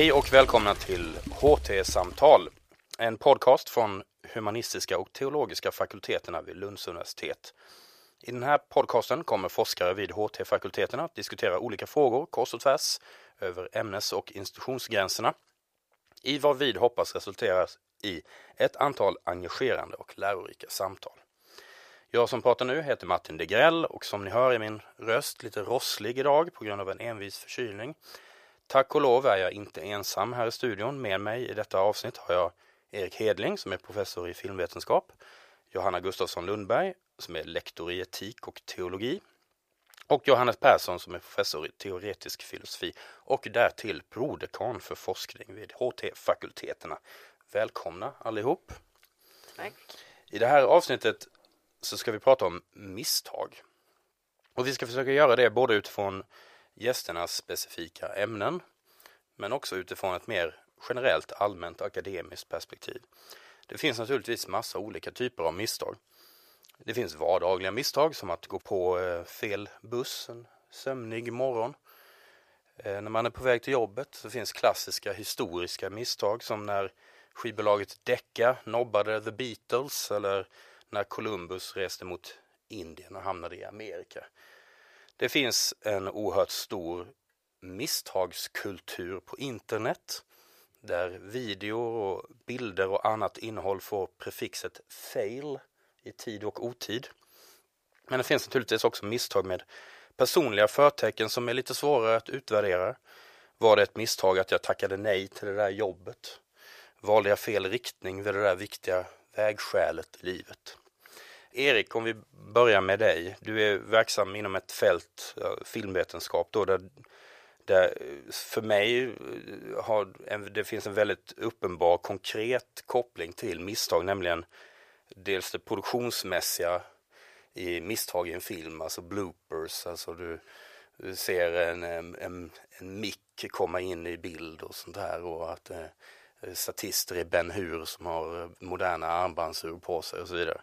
Hej och välkomna till HT-samtal, en podcast från humanistiska och teologiska fakulteterna vid Lunds universitet. I den här podcasten kommer forskare vid HT-fakulteterna att diskutera olika frågor kors och tvärs över ämnes och institutionsgränserna i vad vi hoppas resulterar i ett antal engagerande och lärorika samtal. Jag som pratar nu heter Martin Degrell och som ni hör är min röst lite rosslig idag på grund av en envis förkylning. Tack och lov är jag inte ensam här i studion. Med mig i detta avsnitt har jag Erik Hedling som är professor i filmvetenskap, Johanna Gustafsson Lundberg som är lektor i etik och teologi och Johannes Persson som är professor i teoretisk filosofi och därtill prodekan för forskning vid HT-fakulteterna. Välkomna allihop! Tack. I det här avsnittet så ska vi prata om misstag. Och vi ska försöka göra det både utifrån gästernas specifika ämnen men också utifrån ett mer generellt allmänt akademiskt perspektiv. Det finns naturligtvis massa olika typer av misstag. Det finns vardagliga misstag som att gå på eh, fel buss en sömnig morgon. Eh, när man är på väg till jobbet så finns klassiska historiska misstag som när skivbolaget Decca nobbade The Beatles eller när Columbus reste mot Indien och hamnade i Amerika. Det finns en oerhört stor misstagskultur på internet där videor och bilder och annat innehåll får prefixet fail i tid och otid. Men det finns naturligtvis också misstag med personliga förtecken som är lite svårare att utvärdera. Var det ett misstag att jag tackade nej till det där jobbet? Valde jag fel riktning vid det där viktiga vägskälet i livet? Erik, om vi börjar med dig. Du är verksam inom ett fält, filmvetenskap, då, där, där för mig eh, har det finns en väldigt uppenbar konkret koppling till misstag, nämligen dels det produktionsmässiga i misstag i en film, alltså bloopers, alltså du, du ser en, en, en mick komma in i bild och sånt där och att eh, statister är Ben Hur som har eh, moderna armbandsur på sig och så vidare.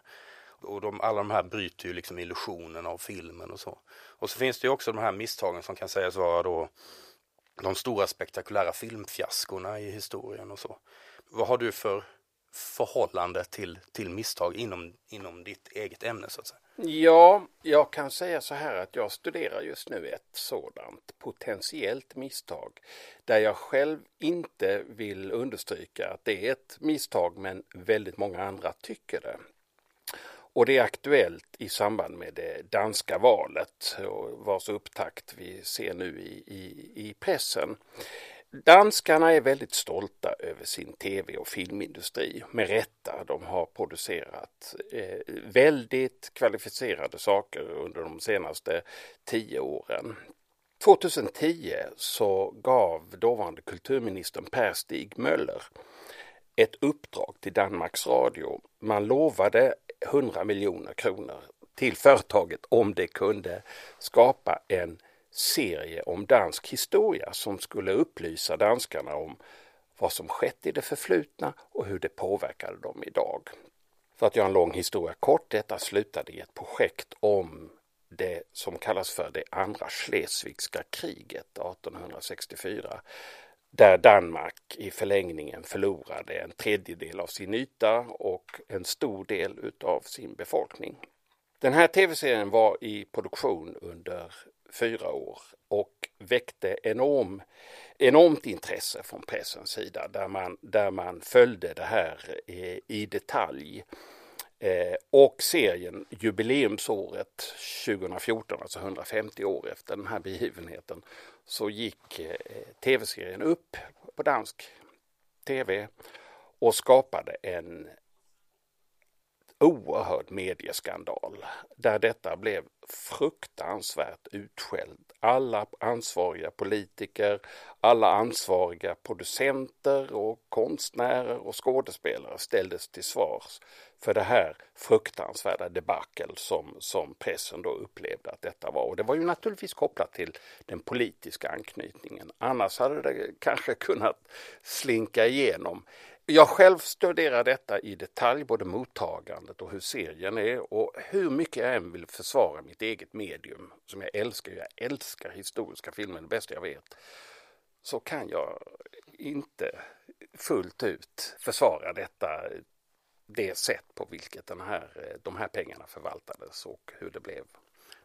Och de, alla de här bryter ju liksom illusionen av filmen och så. Och så finns det ju också de här misstagen som kan sägas vara då de stora spektakulära filmfiaskorna i historien och så. Vad har du för förhållande till, till misstag inom, inom ditt eget ämne så att säga? Ja, jag kan säga så här att jag studerar just nu ett sådant potentiellt misstag där jag själv inte vill understryka att det är ett misstag men väldigt många andra tycker det. Och det är aktuellt i samband med det danska valet vars upptakt vi ser nu i, i, i pressen. Danskarna är väldigt stolta över sin tv och filmindustri, med rätta. De har producerat eh, väldigt kvalificerade saker under de senaste tio åren. 2010 så gav dåvarande kulturministern Per Stig Möller ett uppdrag till Danmarks Radio. Man lovade 100 miljoner kronor till företaget om det kunde skapa en serie om dansk historia som skulle upplysa danskarna om vad som skett i det förflutna och hur det påverkade dem idag. För att göra en lång historia kort, detta slutade i ett projekt om det som kallas för det andra Schleswigska kriget 1864 där Danmark i förlängningen förlorade en tredjedel av sin yta och en stor del utav sin befolkning. Den här tv-serien var i produktion under fyra år och väckte enorm, enormt intresse från pressens sida där man, där man följde det här i, i detalj. Eh, och serien jubileumsåret 2014, alltså 150 år efter den här begivenheten, så gick eh, tv-serien upp på dansk tv och skapade en oerhörd medieskandal där detta blev fruktansvärt utskälld. Alla ansvariga politiker, alla ansvariga producenter och konstnärer och skådespelare ställdes till svars för det här fruktansvärda debakel som, som pressen då upplevde att detta var. Och det var ju naturligtvis kopplat till den politiska anknytningen. Annars hade det kanske kunnat slinka igenom. Jag själv studerar detta i detalj, både mottagandet och hur serien är och hur mycket jag än vill försvara mitt eget medium, som jag älskar, jag älskar historiska filmer, det bästa jag vet, så kan jag inte fullt ut försvara detta, det sätt på vilket den här, de här pengarna förvaltades och hur det blev.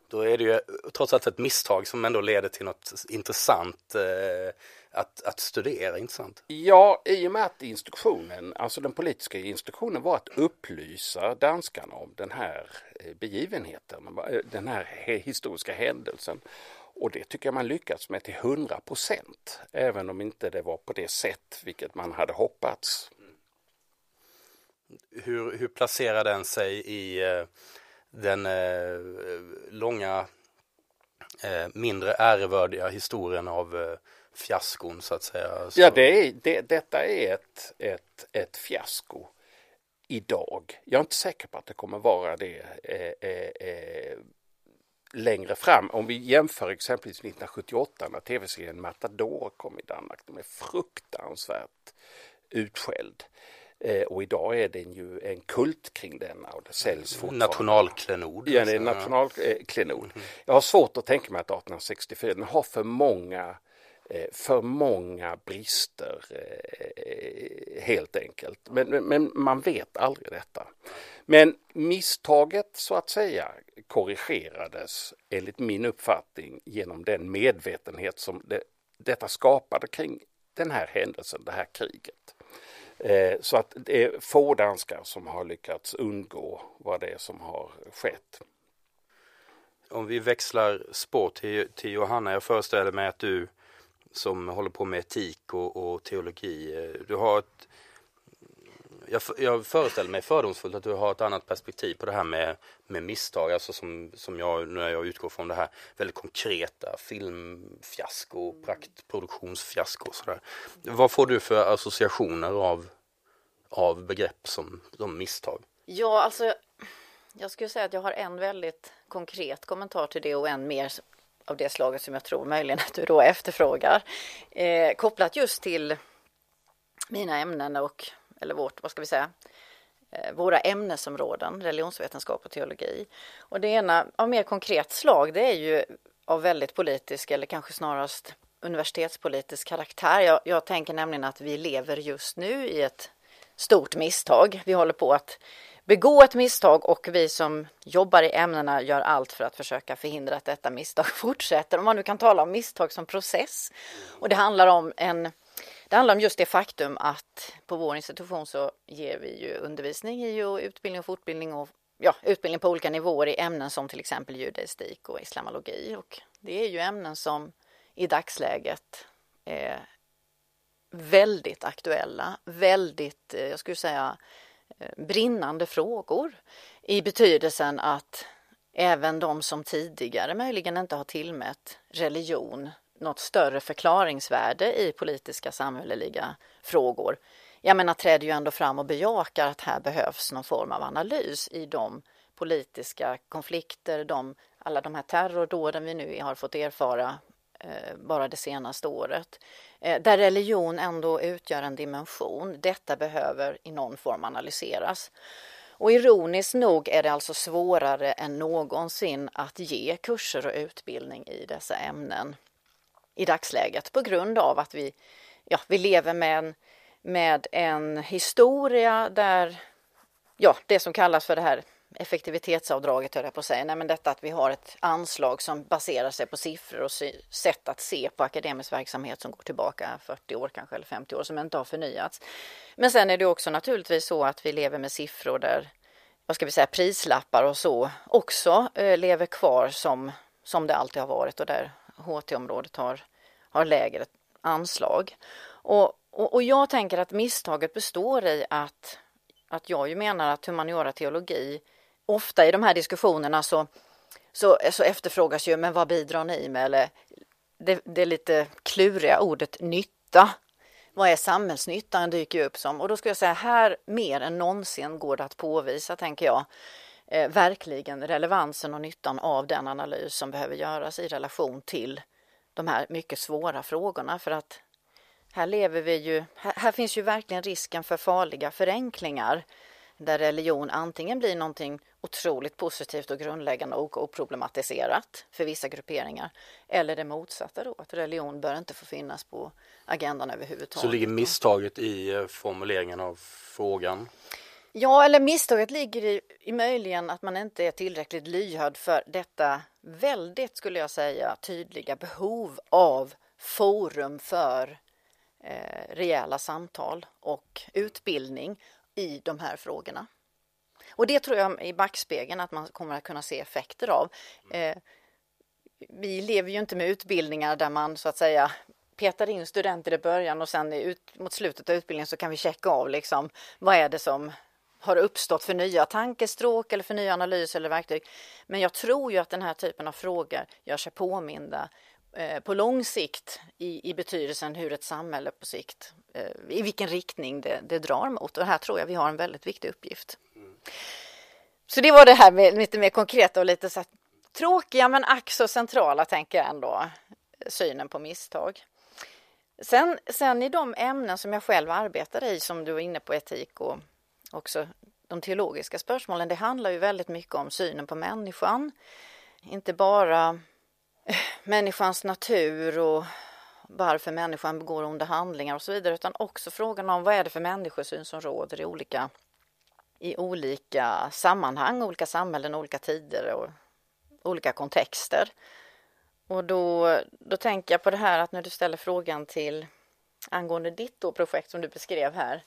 Då är det ju trots allt ett misstag som ändå leder till något intressant eh, att, att studera, intressant. Ja, i och med att instruktionen, alltså den politiska instruktionen var att upplysa danskarna om den här eh, begivenheten, eh, den här historiska händelsen. Och det tycker jag man lyckats med till 100 procent, även om inte det var på det sätt vilket man hade hoppats. Hur, hur placerar den sig i eh, den eh, långa, eh, mindre ärevördiga historien av eh, fiaskon så att säga. Så... Ja, det är, det, detta är ett, ett, ett fiasko idag. Jag är inte säker på att det kommer vara det eh, eh, eh längre fram. Om vi jämför exempelvis 1978 när tv-serien Matador kom i Danmark. Den är fruktansvärt utskälld. Eh, och idag är den ju en kult kring denna och det säljs fortfarande. Nationalklenod. Ja, det är nationalklenod. Mm. Jag har svårt att tänka mig att 1864 den har för många eh, för många brister eh, helt enkelt. Men, men man vet aldrig detta. Men misstaget så att säga korrigerades enligt min uppfattning genom den medvetenhet som det, detta skapade kring den här händelsen, det här kriget. Eh, så att det är få danskar som har lyckats undgå vad det är som har skett. Om vi växlar spår till, till Johanna, jag föreställer mig att du som håller på med etik och, och teologi, eh, du har ett jag, jag föreställer mig fördomsfullt att du har ett annat perspektiv på det här med, med misstag, alltså som, som jag, när jag utgår från det här väldigt konkreta filmfiasko, praktproduktionsfiasko och sådär. Vad får du för associationer av, av begrepp som, som misstag? Ja, alltså jag skulle säga att jag har en väldigt konkret kommentar till det och en mer av det slaget som jag tror möjligen att du då efterfrågar. Eh, kopplat just till mina ämnen och eller vårt, vad ska vi säga, eh, våra ämnesområden, religionsvetenskap och teologi. Och det ena av mer konkret slag, det är ju av väldigt politisk eller kanske snarast universitetspolitisk karaktär. Jag, jag tänker nämligen att vi lever just nu i ett stort misstag. Vi håller på att begå ett misstag och vi som jobbar i ämnena gör allt för att försöka förhindra att detta misstag fortsätter. Om man nu kan tala om misstag som process. Och det handlar om en det handlar om just det faktum att på vår institution så ger vi ju undervisning i och utbildning och fortbildning och ja, utbildning på olika nivåer i ämnen som till exempel judaistik och islamologi. Och det är ju ämnen som i dagsläget är väldigt aktuella, väldigt, eh, jag skulle säga, eh, brinnande frågor i betydelsen att även de som tidigare möjligen inte har tillmätt religion något större förklaringsvärde i politiska samhälleliga frågor. Jag menar träder ju ändå fram och bejakar att här behövs någon form av analys i de politiska konflikter, de, alla de här terrordåden vi nu har fått erfara eh, bara det senaste året. Eh, där religion ändå utgör en dimension. Detta behöver i någon form analyseras. Och ironiskt nog är det alltså svårare än någonsin att ge kurser och utbildning i dessa ämnen i dagsläget på grund av att vi, ja, vi lever med en, med en historia där ja, det som kallas för det här effektivitetsavdraget, höll jag på att säga. Nej, men detta att vi har ett anslag som baserar sig på siffror och sätt att se på akademisk verksamhet som går tillbaka 40 år kanske eller 50 år som inte har förnyats. Men sen är det också naturligtvis så att vi lever med siffror där, vad ska vi säga, prislappar och så också eh, lever kvar som, som det alltid har varit och där HT-området har, har lägre anslag. Och, och, och, jag tänker att misstaget består i att, att jag ju menar att humaniora teologi ofta i de här diskussionerna så, så, så efterfrågas ju, men vad bidrar ni med? Eller det, det lite kluriga ordet nytta. Vad är samhällsnyttan dyker ju upp som och då skulle jag säga här mer än någonsin går det att påvisa, tänker jag, eh, verkligen relevansen och nyttan av den analys som behöver göras i relation till de här mycket svåra frågorna för att här lever vi ju, här, här finns ju verkligen risken för farliga förenklingar där religion antingen blir någonting otroligt positivt och grundläggande och oproblematiserat för vissa grupperingar. Eller det motsatta då, att religion bör inte få finnas på agendan överhuvudtaget. Så ligger misstaget i eh, formuleringen av frågan? Ja, eller misstaget ligger i, i möjligen att man inte är tillräckligt lyhörd för detta väldigt, skulle jag säga, tydliga behov av forum för eh, rejäla samtal och utbildning i de här frågorna. Och det tror jag i backspegeln att man kommer att kunna se effekter av. Eh, vi lever ju inte med utbildningar där man så att säga petar in studenter i början och sen ut, mot slutet av utbildningen så kan vi checka av liksom vad är det som har uppstått för nya tankestråk eller för nya analyser eller verktyg. Men jag tror ju att den här typen av frågor gör sig påminda eh, på lång sikt i, i betydelsen hur ett samhälle på sikt, eh, i vilken riktning det, det drar mot. Och här tror jag vi har en väldigt viktig uppgift. Så det var det här med lite mer konkreta och lite så här, tråkiga men ack så centrala tänker jag ändå, synen på misstag. Sen, sen i de ämnen som jag själv arbetar i, som du var inne på, etik och också de teologiska spörsmålen, det handlar ju väldigt mycket om synen på människan. Inte bara eh, människans natur och varför människan begår onda handlingar och så vidare, utan också frågan om vad är det för människosyn som råder i olika i olika sammanhang, olika samhällen, olika tider och olika kontexter. Och då, då tänker jag på det här att när du ställer frågan till angående ditt då projekt som du beskrev här,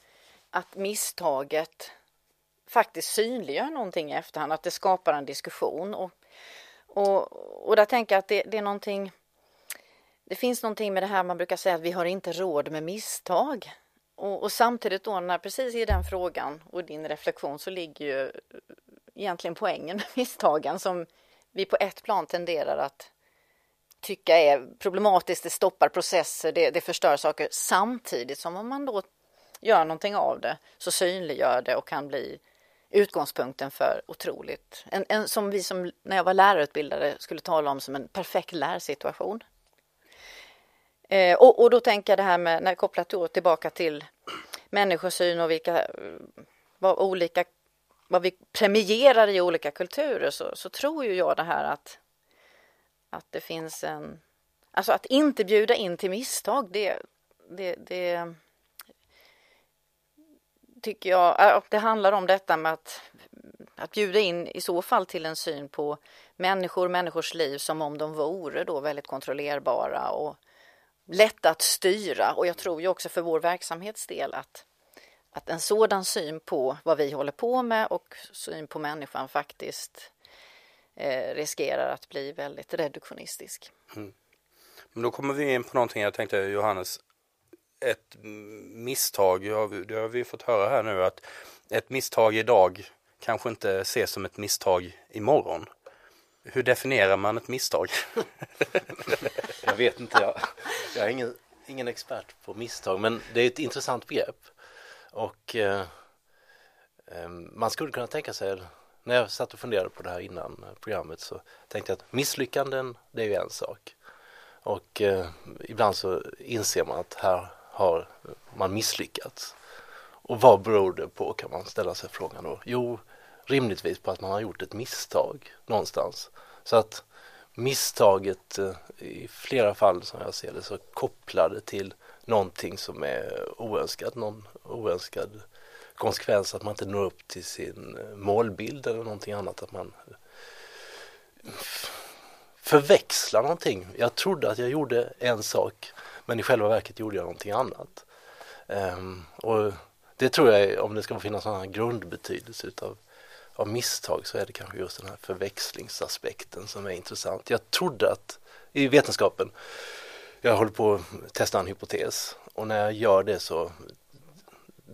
att misstaget faktiskt synliggör någonting i efterhand, att det skapar en diskussion. Och, och, och där tänker jag att det, det är någonting, det finns någonting med det här man brukar säga att vi har inte råd med misstag. Och, och, samtidigt då när precis i den frågan och din reflektion så ligger ju egentligen poängen med misstagen som vi på ett plan tenderar att tycka är problematiskt, det stoppar processer, det, det förstör saker samtidigt som om man då gör någonting av det så synliggör det och kan bli utgångspunkten för otroligt, en, en, som vi som när jag var lärarutbildare skulle tala om som en perfekt lärsituation. Eh, och, och, då tänker jag det här med, när kopplat då tillbaka till människosyn och vilka, vad, olika, vad vi premierar i olika kulturer så, så tror ju jag det här att, att det finns en, alltså att inte bjuda in till misstag, det, det, det tycker jag, äh, det handlar om detta med att, att bjuda in i så fall till en syn på människor, människors liv som om de vore då väldigt kontrollerbara och lätta att styra och jag tror ju också för vår verksamhetsdel att, att en sådan syn på vad vi håller på med och syn på människan faktiskt eh, riskerar att bli väldigt reduktionistisk. Mm. Men då kommer vi in på någonting jag tänkte Johannes, ett misstag, det har vi fått höra här nu att ett misstag idag kanske inte ses som ett misstag imorgon. Hur definierar man ett misstag? jag vet inte, jag, jag är ingen, ingen expert på misstag men det är ett intressant begrepp och eh, eh man skulle kunna tänka sig när jag satt och funderade på det här innan eh, programmet så tänkte jag att misslyckanden det är ju en sak och eh, ibland så inser man att här har man misslyckats? Och vad beror det på kan man ställa sig frågan då? Jo rimligtvis på att man har gjort ett misstag någonstans. Så att misstaget eh, i flera fall som jag ser det så kopplade till någonting som är oönskat, någon oönskad konsekvens. Att man inte når upp till sin eh, målbild eller någonting annat. Att man eh, förväxlar någonting. Jag trodde att jag gjorde en sak men i själva verket gjorde jag någonting annat. Um, och det tror jag, om det ska finnas någon grundbetydelse utav av misstag så är det kanske just den här förväxlingsaspekten som är intressant. Jag trodde att i vetenskapen, jag håller på att testa en hypotes och när jag gör det så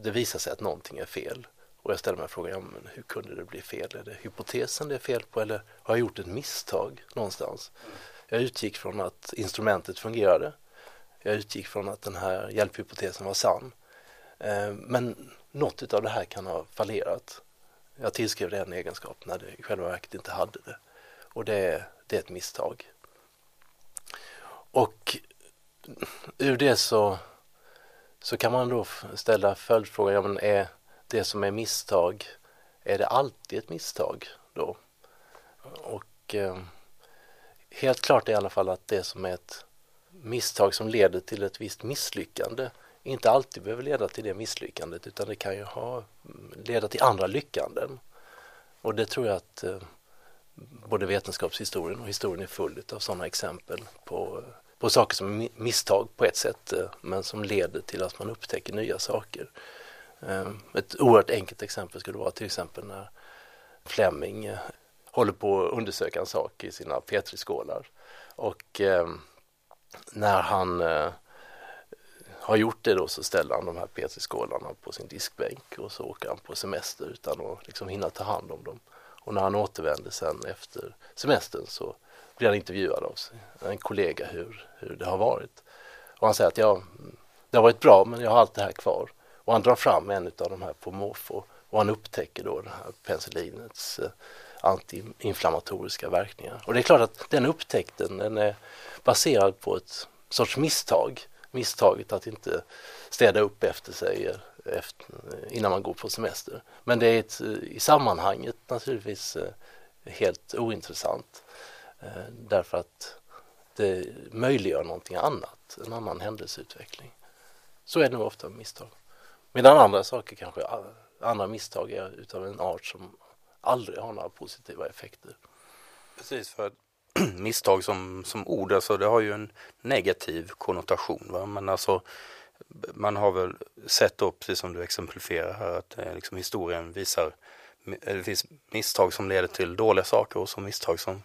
det visar sig att någonting är fel och jag ställer mig frågan, ja, men hur kunde det bli fel? Är det hypotesen det är fel på eller har jag gjort ett misstag någonstans? Jag utgick från att instrumentet fungerade. Jag utgick från att den här hjälphypotesen var sann. Eh, men något av det här kan ha fallerat jag tillskrev det en egenskap när det i själva verket inte hade det. Och det, det är ett misstag. Och ur det så, så kan man då ställa följdfrågan, ja, men är det som är misstag, är det alltid ett misstag? då. Och eh, helt klart är i alla fall att det som är ett misstag som leder till ett visst misslyckande inte alltid behöver leda till det misslyckandet utan det kan ju ha, mm, leda till andra lyckanden. Och det tror jag att eh, både vetenskapshistorien och historien är full av sådana exempel på, på saker som är misstag på ett sätt eh, men som leder till att man upptäcker nya saker. Eh, ett oerhört enkelt exempel skulle vara till exempel när Fleming eh, håller på att undersöka en sak i sina petriskålar och när han eh, har gjort det då så ställer han de här petriskålarna på sin diskbänk och så åker han på semester utan att liksom hinna ta hand om dem. Och när han återvänder sen efter semestern så blir han intervjuad av en kollega hur, hur det har varit. Och han säger att ja, det har varit bra men jag har allt det här kvar. Och han drar fram en av de här på måfå och han upptäcker då det här penicillinets eh, antiinflammatoriska verkningar. Och det är klart att den upptäckten den är baserad på ett sorts misstag. Misstaget att inte städa upp efter sig efter, innan man går på semester. Men det är ett, i sammanhanget naturligtvis eh, helt ointressant eh, därför att det möjliggör någonting annat, en annan händelseutveckling. Så är det nog ofta med misstag. Medan andra saker kanske, eh, andra misstag är utav en art som aldrig har några positiva effekter. Precis, för att misstag som, som ord, alltså det har ju en negativ konnotation. Va? Men alltså man har väl sett då, precis som du exemplifierar här, att eh, liksom historien visar det finns misstag som leder till dåliga saker och som misstag som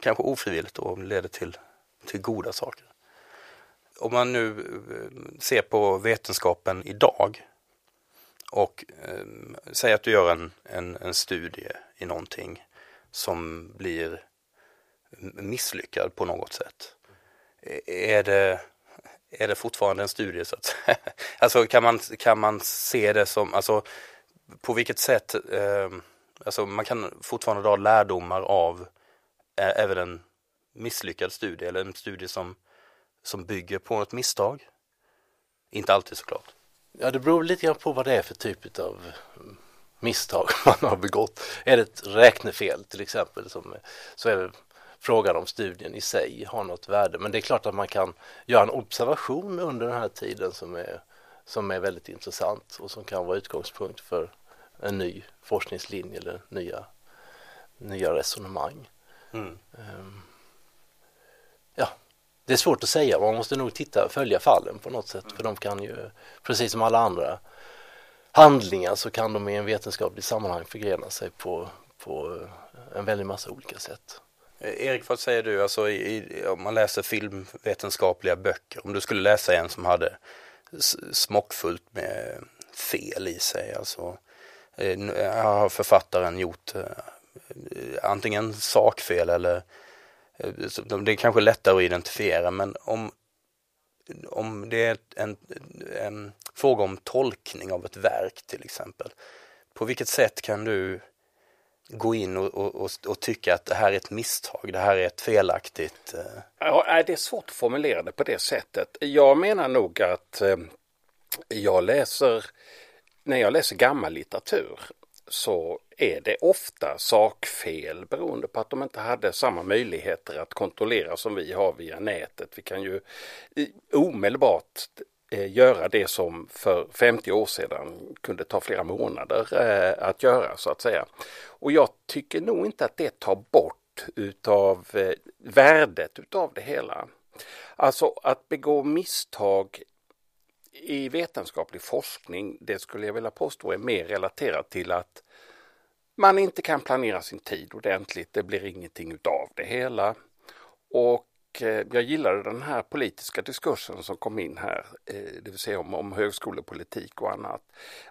kanske ofrivilligt då leder till, till goda saker. Om man nu eh, ser på vetenskapen idag och eh, säg att du gör en, en, en studie i någonting som blir misslyckad på något sätt. E-, är det är det fortfarande en studie så att Alltså kan man, kan man se det som, alltså på vilket sätt, eh, alltså man kan fortfarande dra lärdomar av eh, även en misslyckad studie eller en studie som, som bygger på ett misstag. Inte alltid såklart. Ja, det beror lite grann på vad det är för typ av misstag man har begått. Är det ett räknefel till exempel som, så är det frågan om studien i sig har något värde. Men det är klart att man kan göra en observation under den här tiden som är, som är väldigt intressant och som kan vara utgångspunkt för en ny forskningslinje eller nya, nya resonemang. Mm. Um, det är svårt att säga. Man måste nog titta, följa fallen på något sätt för de kan ju, precis som alla andra handlingar så kan de i en vetenskaplig sammanhang förgrena sig på, på eh, en väldig massa olika sätt. Eh, Erik, vad säger du, alltså i, i, om man läser filmvetenskapliga böcker, om du skulle läsa en som hade smockfullt med fel i sig, alltså eh, har författaren gjort antingen sakfel eller Eh, det är kanske lättare att identifiera, men om, om det är en, en fråga om tolkning av ett verk till exempel, på vilket sätt kan du gå in och, och, och, tycka att det här är ett misstag, det här är ett felaktigt... Eh? Ja, det är svårt att formulera det på det sättet. Jag menar nog att eh, jag läser, när jag läser gammal litteratur så är det ofta sakfel beroende på att de inte hade samma möjligheter att kontrollera som vi har via nätet. Vi kan ju omedelbart eh, göra det som för 50 år sedan kunde ta flera månader eh, att göra så att säga. Och jag tycker nog inte att det tar bort utav eh, värdet utav det hela. Alltså att begå misstag i vetenskaplig forskning, det skulle jag vilja påstå är mer relaterat till att man inte kan planera sin tid ordentligt, det blir ingenting utav det hela. Och eh, jag gillade den här politiska diskursen som kom in här, eh, det vill säga om, om högskolepolitik och annat.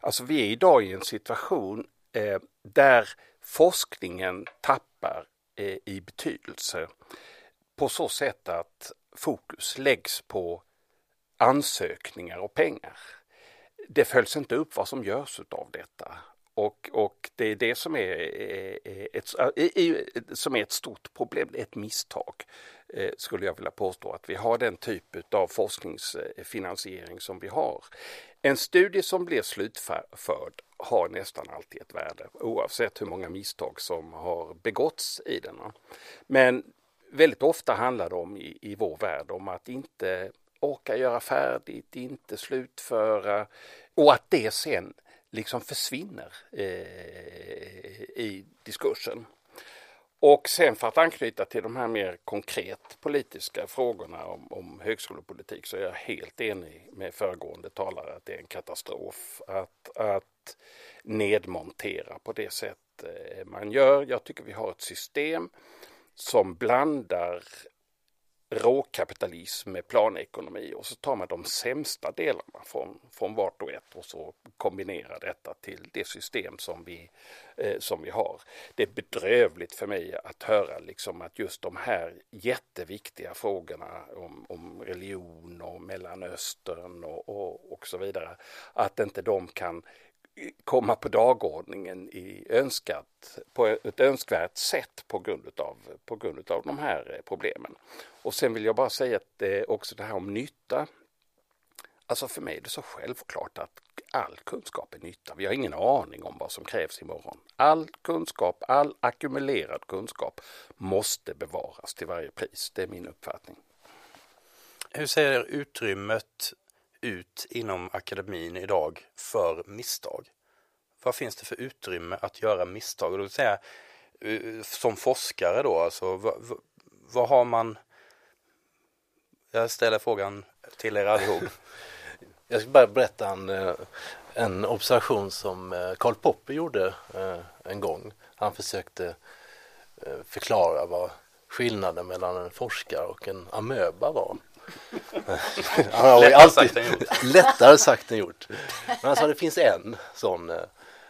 Alltså vi är idag i en situation eh, där forskningen tappar i betydelse på så sätt att fokus läggs på ansökningar och pengar. Det följs inte upp vad som görs av detta. Och, och det är det som är eh, eh, ett, eh, som är ett stort problem, ett misstag. Skulle jag vilja påstå att vi har den typ av forskningsfinansiering som vi har. En studie som blir slutförd har nästan alltid ett värde oavsett hur många misstag som har begåtts i den. Men väldigt ofta handlar det om i, i vår värld om att inte orka göra färdigt, inte slutföra och att det sen liksom försvinner eh, i diskursen. Och sen för att anknyta till de här mer konkret politiska frågorna om, om högskolepolitik så är jag helt enig med föregående talare att det är en katastrof att, att nedmontera på det sätt eh, man gör. Jag tycker vi har ett system som blandar råkapitalism med planekonomi och så tar man de sämsta delarna från, från vart och ett och så kombinerar detta till det system som vi, eh, som vi har. Det är bedrövligt för mig att höra liksom att just de här jätteviktiga frågorna om, om religion och Mellanöstern och, och, och så vidare, att inte de kan komma på dagordningen i önskat, på ett önskvärt sätt på grund utav, på grund utav de här problemen. Och sen vill jag bara säga att eh, också det här om nytta. Alltså för mig är det så självklart att all kunskap är nytta. Vi har ingen aning om vad som krävs imorgon. All kunskap, all ackumulerad kunskap måste bevaras till varje pris. Det är min uppfattning. Hur ser utrymmet ut inom akademin idag för misstag? Vad finns det för utrymme att göra misstag? Och då säga, eh, som forskare då, alltså, vad, vad har man? Jag ställer frågan till er allihop. Jag ska bara berätta en, eh, en observation som eh, Karl Popper gjorde en gång. Han försökte förklara vad skillnaden mellan en forskare och en amöba var lättare, alltid, sagt än gjort. lättare sagt än gjort. Men alltså det finns en sån, eh,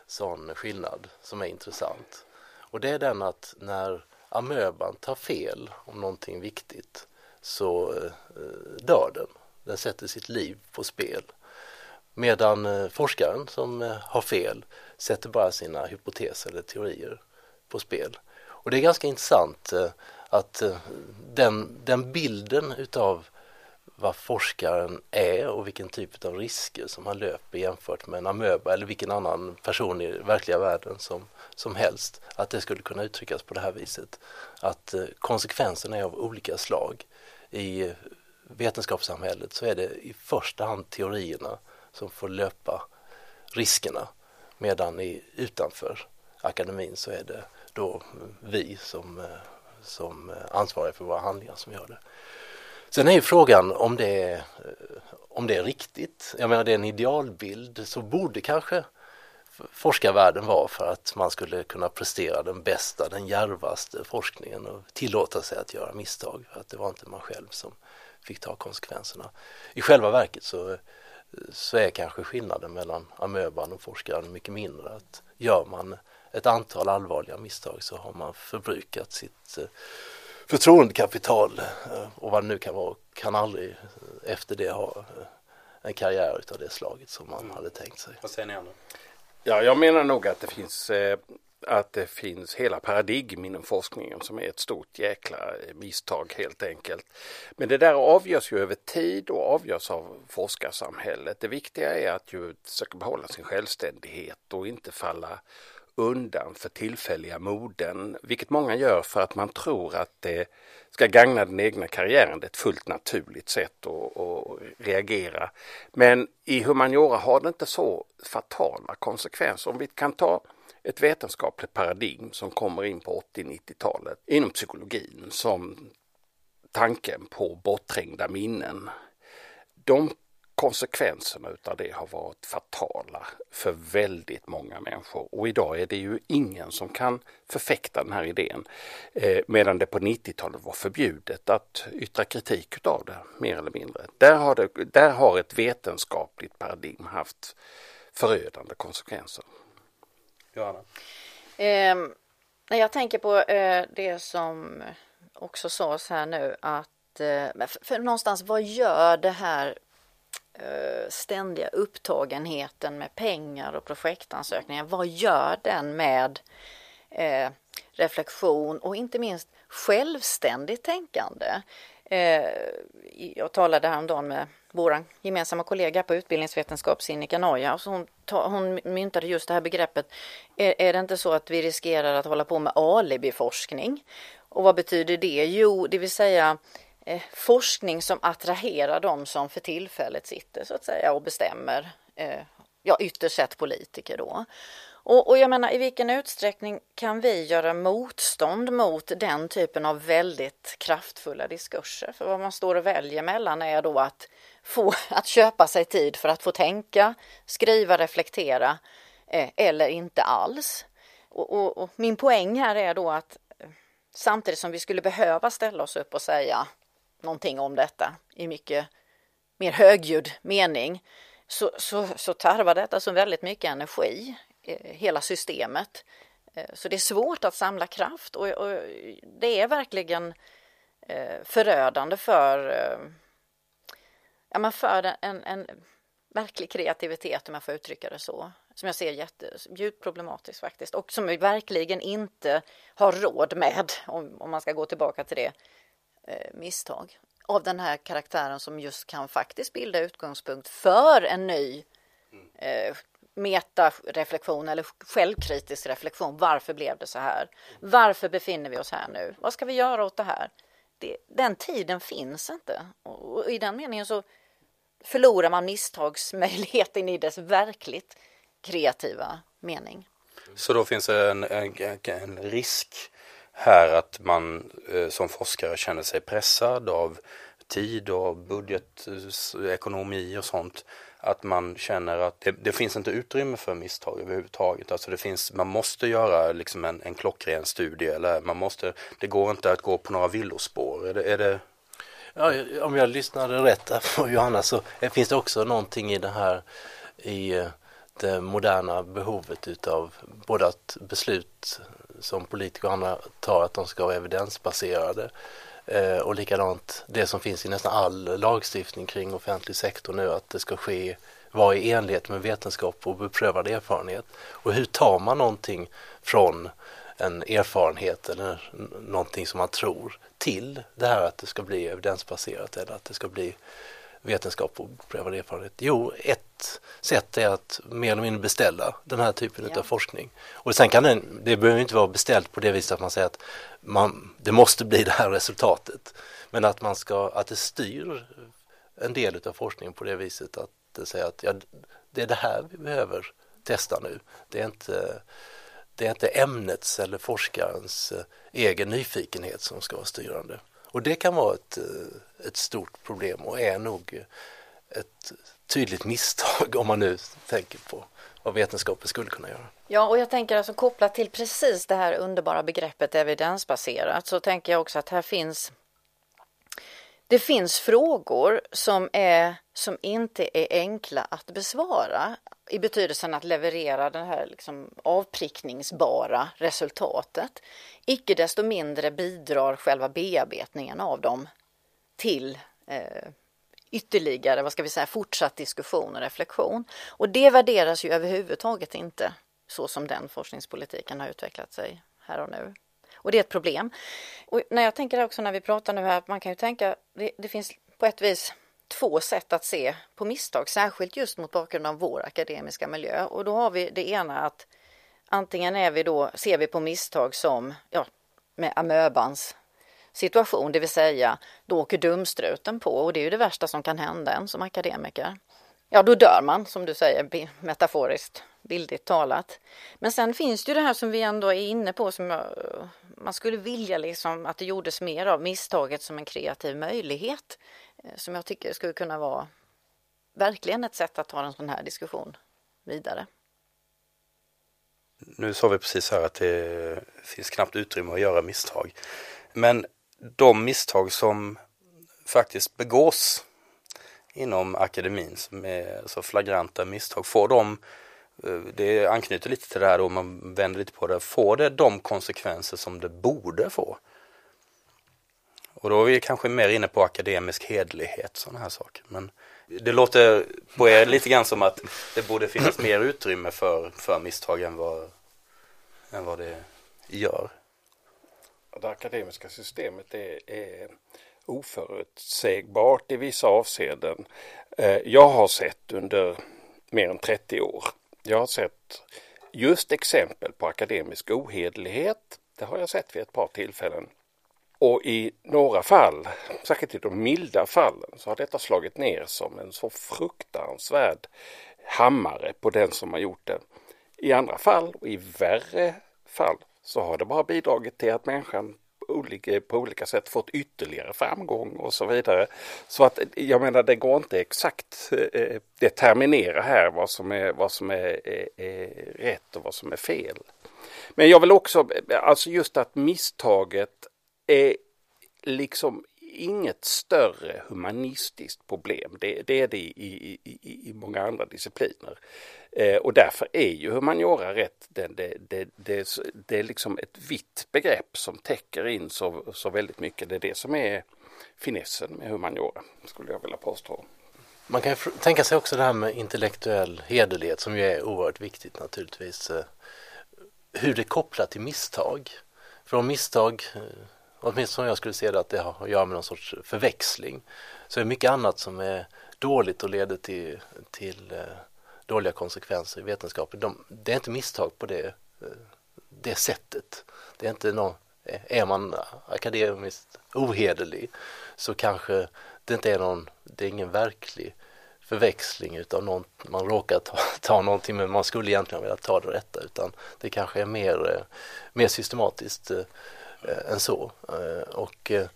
sån skillnad som är intressant. Och det är den att när amöban tar fel om någonting viktigt så eh, dör den. Den sätter sitt liv på spel. Medan eh, forskaren som har fel sätter bara sina hypoteser eller teorier på spel. Och det är ganska intressant att den, den bilden utav vad forskaren är och vilken typ av risker som han löper jämfört med en amöba eller vilken annan person i verkliga världen som, som helst. Att det skulle kunna uttryckas på det här viset. Att eh, konsekvenserna är av olika slag. I vetenskapssamhället så är det i första hand teorierna som får löpa riskerna medan i, utanför akademin så är det då vi som, eh, som eh, ansvariga för våra handlingar som gör det. Sen är ju frågan om det är, eh, om det är riktigt. Jag menar det är en idealbild så borde kanske forskarvärlden vara för att man skulle kunna prestera den bästa, den järvaste forskningen och tillåta sig att göra misstag. För att det var inte man själv som fick ta konsekvenserna. I själva verket så, så är kanske skillnaden mellan amöban och forskaren mycket mindre. Att gör man ett antal allvarliga misstag så har man förbrukat sitt eh, förtroendekapital eh, och vad det nu kan vara kan aldrig efter det ha eh, en karriär av det slaget som man mm. hade tänkt sig. Vad säger ni andra? Ja, jag menar nog att det finns eh, att det finns hela paradigm inom forskningen som är ett stort jäkla misstag helt enkelt. Men det där avgörs ju över tid och avgörs av forskarsamhället. Det viktiga är att ju försöka behålla sin självständighet och inte falla undan för tillfälliga moden, vilket många gör för att man tror att det ska gagna den egna karriären. Det är ett fullt naturligt sätt att, att reagera. Men i humaniora har det inte så fatala konsekvenser. Om vi kan ta ett vetenskapligt paradigm som kommer in på 80-90-talet inom psykologin som tanken på bortträngda minnen. De konsekvenserna utav det har varit fatala för väldigt många människor och idag är det ju ingen som kan förfäkta den här idén. Eh, medan det på 90-talet var förbjudet att yttra kritik utav det, mer eller mindre. Där har, det, där har ett vetenskapligt paradigm haft förödande konsekvenser. Johanna? Eh, jag tänker på eh, det som också sades här nu att eh, för, någonstans vad gör det här Eh, ständiga upptagenheten med pengar och projektansökningar. Vad gör den med eh, reflektion och inte minst självständigt tänkande? Eh, jag talade häromdagen med vår gemensamma kollega på utbildningsvetenskap, Sinikka Noja, alltså och hon, hon myntade just det här begreppet. Är, är det inte så att vi riskerar att hålla på med alibiforskning? Och vad betyder det? Jo, det vill säga eh, forskning som attraherar de som för tillfället sitter så att säga och bestämmer. Eh, ja, ytterst sett politiker då. Och, och, jag menar i vilken utsträckning kan vi göra motstånd mot den typen av väldigt kraftfulla diskurser? För vad man står och väljer mellan är då att få att köpa sig tid för att få tänka, skriva, reflektera eh, eller inte alls. Och, och, och, min poäng här är då att eh, samtidigt som vi skulle behöva ställa oss upp och säga någonting om detta i mycket mer högljudd mening så, så, så tarvar detta så väldigt mycket energi, eh, hela systemet. Eh, så det är svårt att samla kraft och, och det är verkligen eh, förödande för, ja, men för en, en verklig kreativitet om jag får uttrycka det så. Som jag ser jätte, djupt problematiskt faktiskt och som vi verkligen inte har råd med om, om man ska gå tillbaka till det Eh, misstag av den här karaktären som just kan faktiskt bilda utgångspunkt för en ny eh, metareflektion eller självkritisk reflektion. Varför blev det så här? Varför befinner vi oss här nu? Vad ska vi göra åt det här? Det, den tiden finns inte och, och i den meningen så förlorar man misstagsmöjligheten i dess verkligt kreativa mening. Så då finns det en, en, en risk här att man eh, som forskare känner sig pressad av tid och budget, ekonomi och sånt. Att man känner att det, det, finns inte utrymme för misstag överhuvudtaget. Alltså det finns, man måste göra liksom en, en klockren studie eller man måste, det går inte att gå på några villospår. Är det, är det... Ja, om jag lyssnade rätt på Johanna så finns det också någonting i det här i eh, det moderna behovet utav både att beslut som politiker och andra tar att de ska vara evidensbaserade eh, och likadant det som finns i nästan all lagstiftning kring offentlig sektor nu att det ska ske vara i enlighet med vetenskap och beprövad erfarenhet. Och hur tar man någonting från en erfarenhet eller någonting som man tror till det här att det ska bli evidensbaserat eller att det ska bli vetenskap och beprövad erfarenhet? Jo, ett ett sätt är att mer eller mindre beställa den här typen ja. av forskning. Och sen kan den, det behöver inte vara beställt på det viset att man säger att man, det måste bli det här resultatet. Men att man ska, att det styr en del av forskningen på det viset att det säger att ja, det är det här vi behöver testa nu. Det är inte, det är inte ämnets eller forskarens eh, egen nyfikenhet som ska vara styrande. Och det kan vara ett, eh, ett stort problem och är nog ett tydligt misstag om man nu tänker på vad vetenskapen skulle kunna göra. Ja, och jag tänker alltså kopplat till precis det här underbara begreppet evidensbaserat så tänker jag också att här finns det finns frågor som, är, som inte är enkla att besvara i betydelsen att leverera det här liksom avprickningsbara resultatet. Icke desto mindre bidrar själva bearbetningen av dem till eh, ytterligare, vad ska vi säga, fortsatt diskussion och reflektion. Och det värderas ju överhuvudtaget inte så som den forskningspolitiken har utvecklat sig här och nu. Och det är ett problem. Och när jag tänker också när vi pratar nu här, att man kan ju tänka, det, det finns på ett vis två sätt att se på misstag, särskilt just mot bakgrund av vår akademiska miljö. Och då har vi det ena att antingen är vi då, ser vi på misstag som, ja, med amöbans situation, det vill säga då åker dumstruten på och det är ju det värsta som kan hända en som akademiker. Ja, då dör man som du säger metaforiskt, bildligt talat. Men sen finns det ju det här som vi ändå är inne på som jag, man skulle vilja liksom att det gjordes mer av misstaget som en kreativ möjlighet eh, som jag tycker skulle kunna vara verkligen ett sätt att ta en sån här diskussion vidare. Nu sa vi precis här att det finns knappt utrymme att göra misstag. Men de misstag som faktiskt begås inom akademin som är så flagranta misstag, får de, eh, det anknyter lite till det här och man vänder lite på det, får det de konsekvenser som det borde få? Och då är vi kanske mer inne på akademisk hedlighet, sådana här saker. Men det låter på er lite grann som att det borde finnas mer utrymme för, för misstag än vad, än vad det gör det akademiska systemet är, är oförutsägbart i vissa avseenden. Eh, jag har sett under mer än 30 år. Jag har sett just exempel på akademisk ohederlighet. Det har jag sett vid ett par tillfällen. Och i några fall, särskilt i de milda fallen, så har detta slagit ner som en så fruktansvärd hammare på den som har gjort det. I andra fall, och i värre fall, så har det bara bidragit till att människan på olika sätt fått ytterligare framgång och så vidare. Så att jag menar det går inte exakt eh, determinera här vad som är, vad som är, är, är rätt och vad som är fel. Men jag vill också, alltså just att misstaget är liksom inget större humanistiskt problem. Det, det är det i, i, i många andra discipliner. Eh, och därför är ju humaniora rätt, det, det, det, det, det är liksom ett vitt begrepp som täcker in så, så väldigt mycket. Det är det som är finessen med humaniora, skulle jag vilja påstå. Man kan tänka sig också det här med intellektuell hederlighet som ju är oerhört viktigt naturligtvis. Eh, hur det är kopplat till misstag. För om misstag eh, åtminstone som jag skulle se det, att det har att göra med någon sorts förväxling. Så är det mycket annat som är dåligt och leder till, till eh, dåliga konsekvenser i vetenskapen. De, det är inte misstag på det, eh, det sättet. Det är inte någon, eh, är man akademiskt ohederlig så kanske det inte är någon, det är ingen verklig förväxling utav någon, man råkar ta, ta någonting men man skulle egentligen vilja ta det rätta utan det kanske är mer, eh, mer systematiskt än så. Eh, och eh,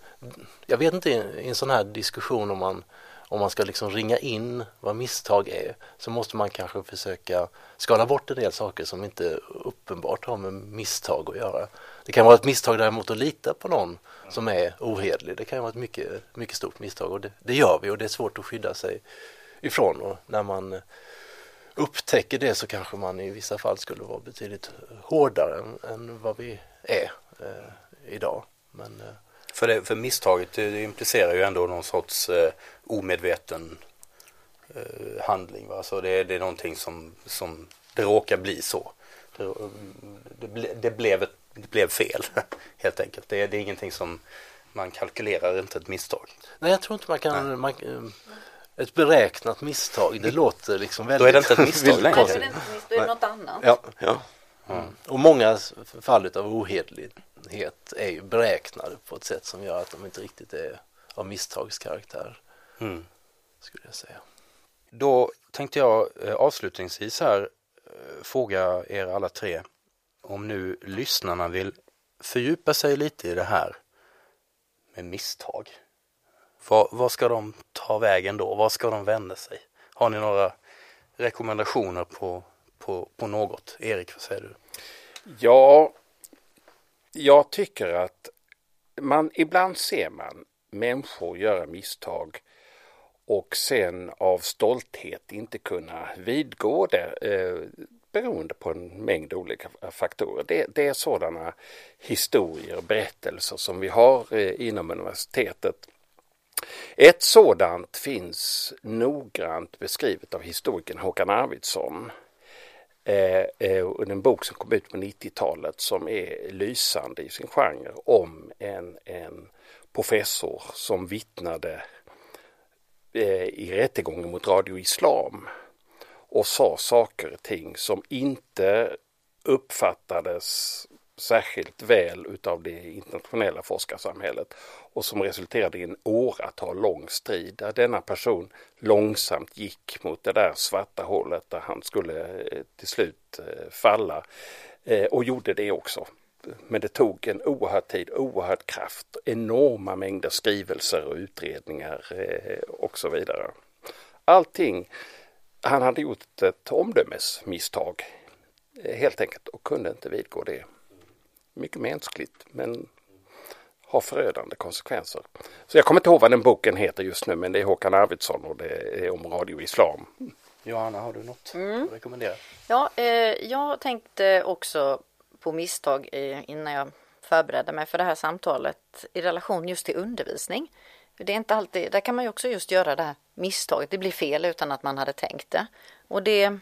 jag vet inte i en sån här diskussion om man om man ska liksom ringa in vad misstag är så måste man kanske försöka skala bort en del saker som inte uppenbart har med misstag att göra. Det kan vara ett misstag däremot att lita på någon som är ohederlig. Det kan vara ett mycket, mycket stort misstag och det, det gör vi och det är svårt att skydda sig ifrån och när man upptäcker det så kanske man i vissa fall skulle vara betydligt hårdare än, än vad vi är. Eh, idag. Men, eh, för, det, för misstaget det implicerar ju ändå någon sorts eh, omedveten eh, handling. Va? Så det, det är någonting som, som det råkar bli så. Det, det, det, blev, ett, det blev fel helt enkelt. Det, det är ingenting som man kalkylerar, inte ett misstag. Nej, jag tror inte man kan, man, eh, ett beräknat misstag, det låter liksom väldigt... Då är det inte ett misstag längre. Nej, då är det något annat. Ja, ja. Mm. Och många fall av ohederlighet erfarenhet är ju beräknade på ett sätt som gör att de inte riktigt är av misstagskaraktär. Mm. Skulle jag säga. Då tänkte jag eh, avslutningsvis här eh, fråga er alla tre om nu lyssnarna vill fördjupa sig lite i det här med misstag. Vad, vad ska de ta vägen då? Vad ska de vända sig? Har ni några rekommendationer på, på, på något? Erik, vad säger du? Ja, jag tycker att man ibland ser man människor göra misstag och sen av stolthet inte kunna vidgå det eh, beroende på en mängd olika faktorer. Det, det är sådana historier och berättelser som vi har eh, inom universitetet. Ett sådant finns noggrant beskrivet av historikern Håkan Arvidsson Eh, eh en bok som kom ut på 90-talet som är lysande i sin genre om en, en professor som vittnade eh, i rättegången mot Radio Islam och sa saker och ting som inte uppfattades särskilt väl utav det internationella forskarsamhället och som resulterade i en åratal lång strid där denna person långsamt gick mot det där svarta hålet där han skulle eh, till slut eh, falla eh, och gjorde det också. Men det tog en oerhörd tid, oerhörd kraft, enorma mängder skrivelser och utredningar och så vidare. Allting, han hade gjort ett omdömesmisstag helt enkelt och kunde inte vidgå det mycket mänskligt men har förödande konsekvenser. Så jag kommer inte ihåg vad den boken heter just nu men det är Håkan Arvidsson och det är om Radio Islam. Johanna, har du något mm. att rekommendera? Ja, eh, jag tänkte också på misstag eh, innan jag förberedde mig för det här samtalet i relation just till undervisning. Det är inte alltid, där kan man ju också just göra det här misstaget, det blir fel utan att man hade tänkt det. Och det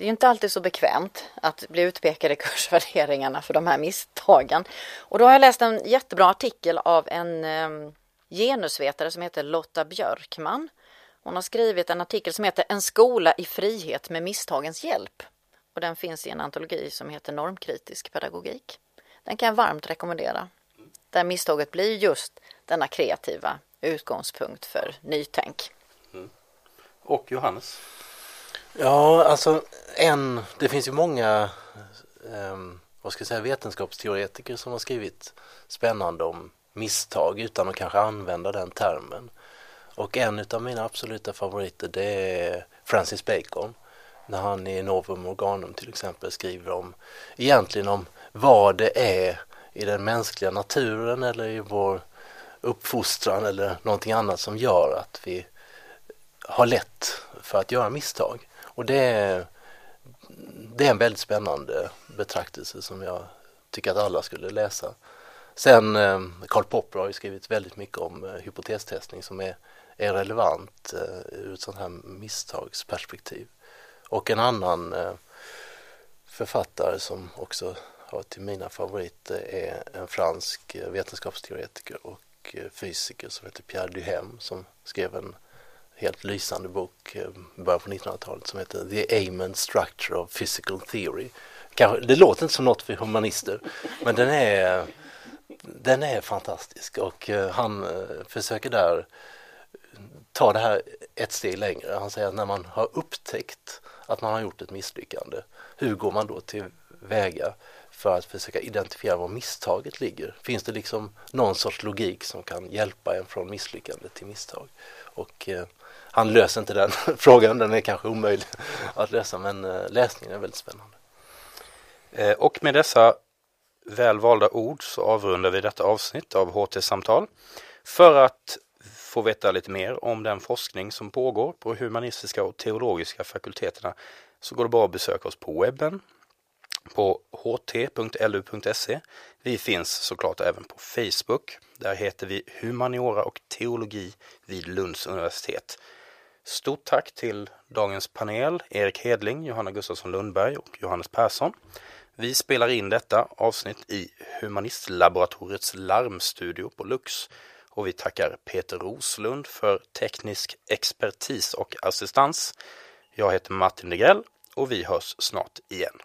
det är inte alltid så bekvämt att bli utpekad i kursvärderingarna för de här misstagen. Och då har jag läst en jättebra artikel av en, ehm, genusvetare som heter Lotta Björkman. Hon har skrivit en artikel som heter En skola i frihet med misstagens hjälp. Och den finns i en antologi som heter Normkritisk pedagogik. Den kan jag varmt rekommendera. Där misstaget blir just denna kreativa utgångspunkt för nytänk. Mm. Och Johannes? Ja, alltså en, det finns ju många um, vad ska jag säga, vetenskapsteoretiker som har skrivit spännande om misstag utan att kanske använda den termen. Och en av mina absoluta favoriter det är Francis Bacon när han i Novum Organum till exempel skriver om egentligen om vad det är i den mänskliga naturen eller i vår uppfostran eller någonting annat som gör att vi har lätt för att göra misstag. Och det är, det är en väldigt spännande betraktelse som jag tycker att alla skulle läsa. Sen eh, Karl Popper har ju skrivit väldigt mycket om eh, hypotestestning som är, är relevant eh, ur ett sånt här misstagsperspektiv. Och en annan författare som också hör till mina favoriter är en fransk vetenskapsteoretiker och fysiker som heter Pierre Duhem som skrev en helt lysande bok i början på 1900-talet som heter The Aim and Structure of Physical Theory. Kanske, det låter inte som något för humanister men den är, den är fantastisk och eh, han eh, försöker där ta det här ett steg längre. Han säger att när man har upptäckt att man har gjort ett misslyckande, hur går man då till väga för att försöka identifiera var misstaget ligger? Finns det liksom någon sorts logik som kan hjälpa en från misslyckande till misstag? Och han löser inte den frågan, den är kanske omöjlig att lösa men eh, läsningen är väldigt spännande. Eh, och med dessa välvalda ord så avrundar vi detta avsnitt av HT-samtal. För att få veta lite mer om den forskning som pågår på humanistiska och teologiska fakulteterna så går det bra att besöka oss på webben på ht.lu.se. Vi finns såklart även på Facebook. Där heter vi Humaniora och teologi vid Lunds universitet. Stort tack till dagens panel, Erik Hedling, Johanna Gustafsson Lundberg och Johannes Persson. Vi spelar in detta avsnitt i Humanistlaboratoriets larmstudio på Lux och vi tackar Peter Roslund för teknisk expertis och assistans. Jag heter Martin Degrell och vi hörs snart igen.